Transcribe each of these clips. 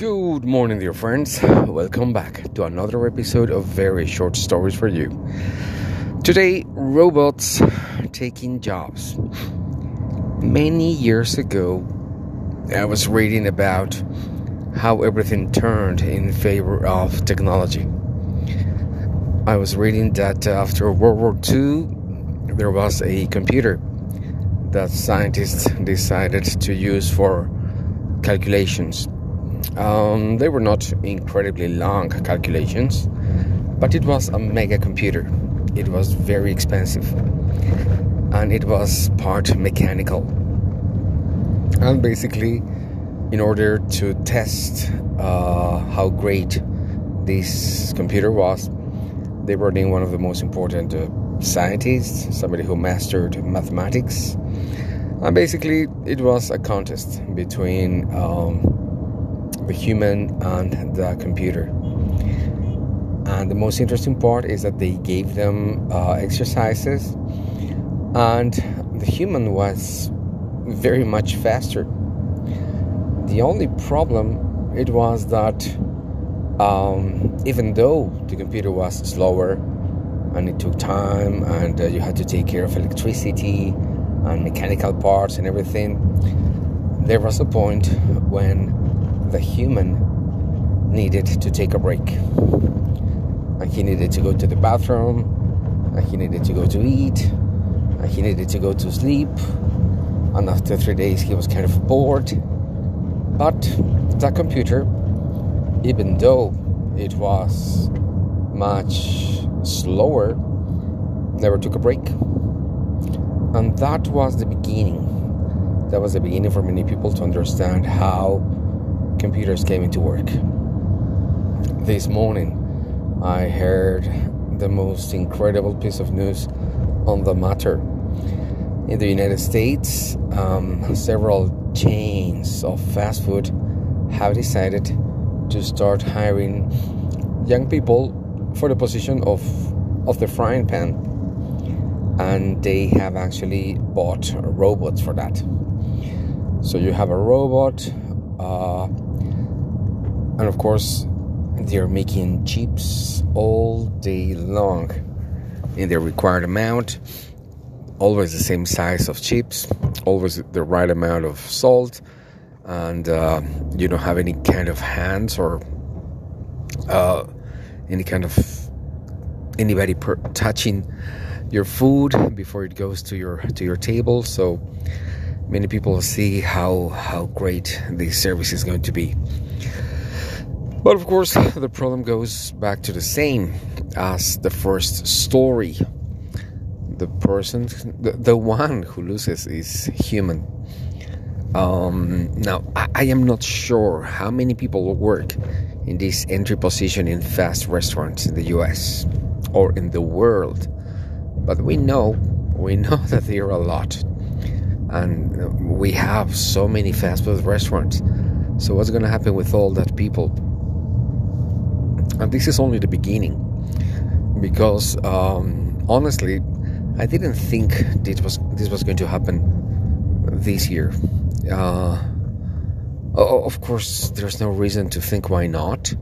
Good morning, dear friends. Welcome back to another episode of Very Short Stories for You. Today, robots taking jobs. Many years ago, I was reading about how everything turned in favor of technology. I was reading that after World War II, there was a computer that scientists decided to use for calculations um, they were not incredibly long calculations, but it was a mega computer. It was very expensive and it was part mechanical. And basically, in order to test uh, how great this computer was, they brought in one of the most important uh, scientists, somebody who mastered mathematics. And basically, it was a contest between um, the human and the computer. And the most interesting part is that they gave them uh, exercises, and the human was very much faster. The only problem it was that um, even though the computer was slower and it took time and uh, you had to take care of electricity and mechanical parts and everything, there was a point when the human needed to take a break. And he needed to go to the bathroom, and he needed to go to eat, and he needed to go to sleep. And after three days, he was kind of bored. But the computer, even though it was much slower, never took a break. And that was the beginning. That was the beginning for many people to understand how computers came into work. This morning, I heard the most incredible piece of news on the matter. In the United States, um, several chains of fast food have decided to start hiring young people for the position of of the frying pan, and they have actually bought robots for that. So you have a robot. Uh, and of course they're making chips all day long. In the required amount always the same size of chips always the right amount of salt. And uh, you don't have any kind of hands or uh, any kind of anybody per- touching your food before it goes to your to your table. So many people see how how great the service is going to be but of course, the problem goes back to the same as the first story. The person, the, the one who loses is human. Um, now, I, I am not sure how many people work in this entry position in fast restaurants in the US or in the world, but we know, we know that there are a lot. And we have so many fast food restaurants. So, what's going to happen with all that people? And this is only the beginning because um, honestly, I didn't think this was this was going to happen this year. Uh, of course, there's no reason to think why not,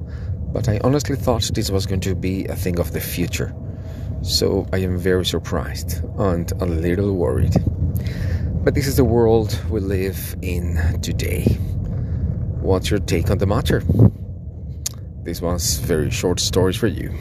but I honestly thought this was going to be a thing of the future. So I am very surprised and a little worried. But this is the world we live in today. What's your take on the matter? This was very short stories for you.